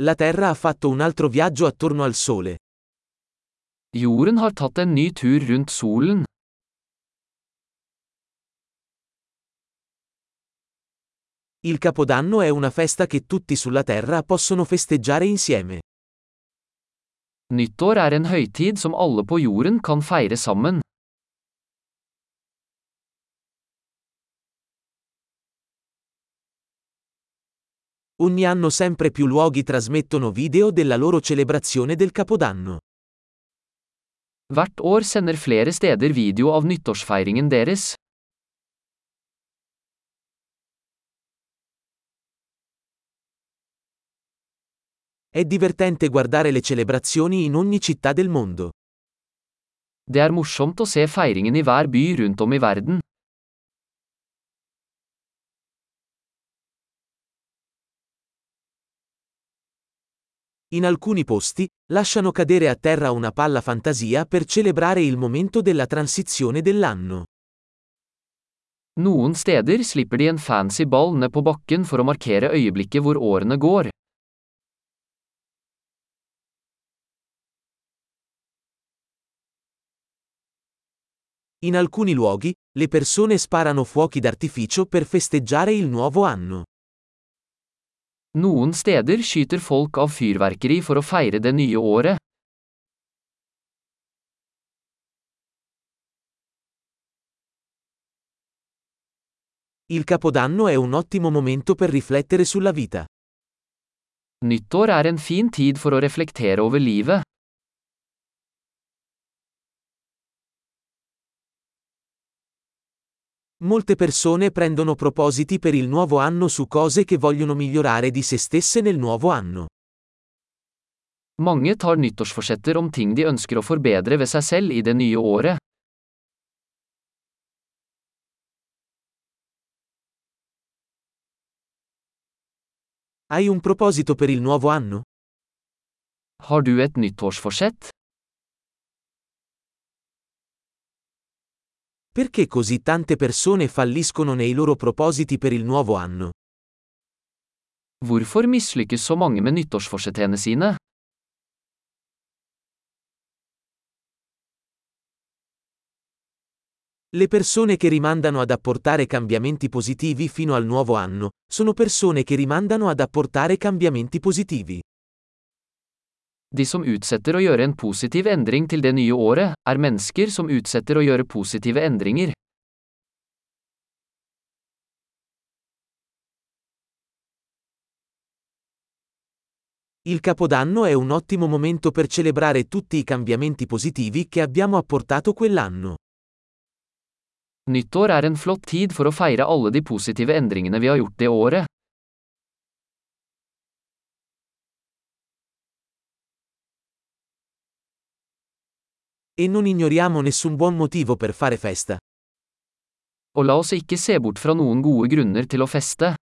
La Terra ha fatto un altro viaggio attorno al Sole. Jorden har tatt en ny tur rundt solen. Il Capodanno è una festa che tutti sulla Terra possono festeggiare insieme. Nyttår er en høytid som alle på jorden kan feire sammen. Ogni anno sempre più luoghi trasmettono video della loro celebrazione del Capodanno. Hvert år sender flere steder video av nyttårsfeiringen deres. È divertente guardare le celebrazioni in ogni città del mondo. Det er morsomt å se feiringen i hver by rundt om i verden. In alcuni posti, lasciano cadere a terra una palla fantasia per celebrare il momento della transizione dell'anno. Noen steder slipper de en fancy ball ned på bakken for å markere øyeblikket hvor årene går. In alcuni luoghi, le persone sparano fuochi d'artificio per festeggiare il nuovo anno. Noen steder skyter folk av fyrverkeri for å feire det nye året. Il Capodanno è un ottimo momento per riflettere sulla vita. Nyttår er en fin tid for å reflektere over livet. Molte persone prendono propositi per il nuovo anno su cose che vogliono migliorare di se stesse nel nuovo anno. Mange tar nyttårsforsetter om ting de ønsker å forbedre ved seg selv i det nye året. Hai un proposito per il nuovo anno? Har du et nyttårsforsett? Perché così tante persone falliscono nei loro propositi per il nuovo anno? Hvorfor mislykkes så mange med nyttårsforsettene sine? Le persone che rimandano ad apportare cambiamenti positivi fino al nuovo anno, sono persone che rimandano ad apportare cambiamenti positivi. De som utsetter å gjøre en positiv endring til det nye året, er mennesker som utsetter å gjøre positive endringer. Il Capodanno è un ottimo momento per celebrare tutti i cambiamenti positivi che abbiamo apportato quell'anno. Nyttår er en flott tid for å feire alle de positive endringene vi har gjort det året. E non ignoriamo nessun buon motivo per fare festa. Og la oss ikke se bort fra noen gode grunner til å feste.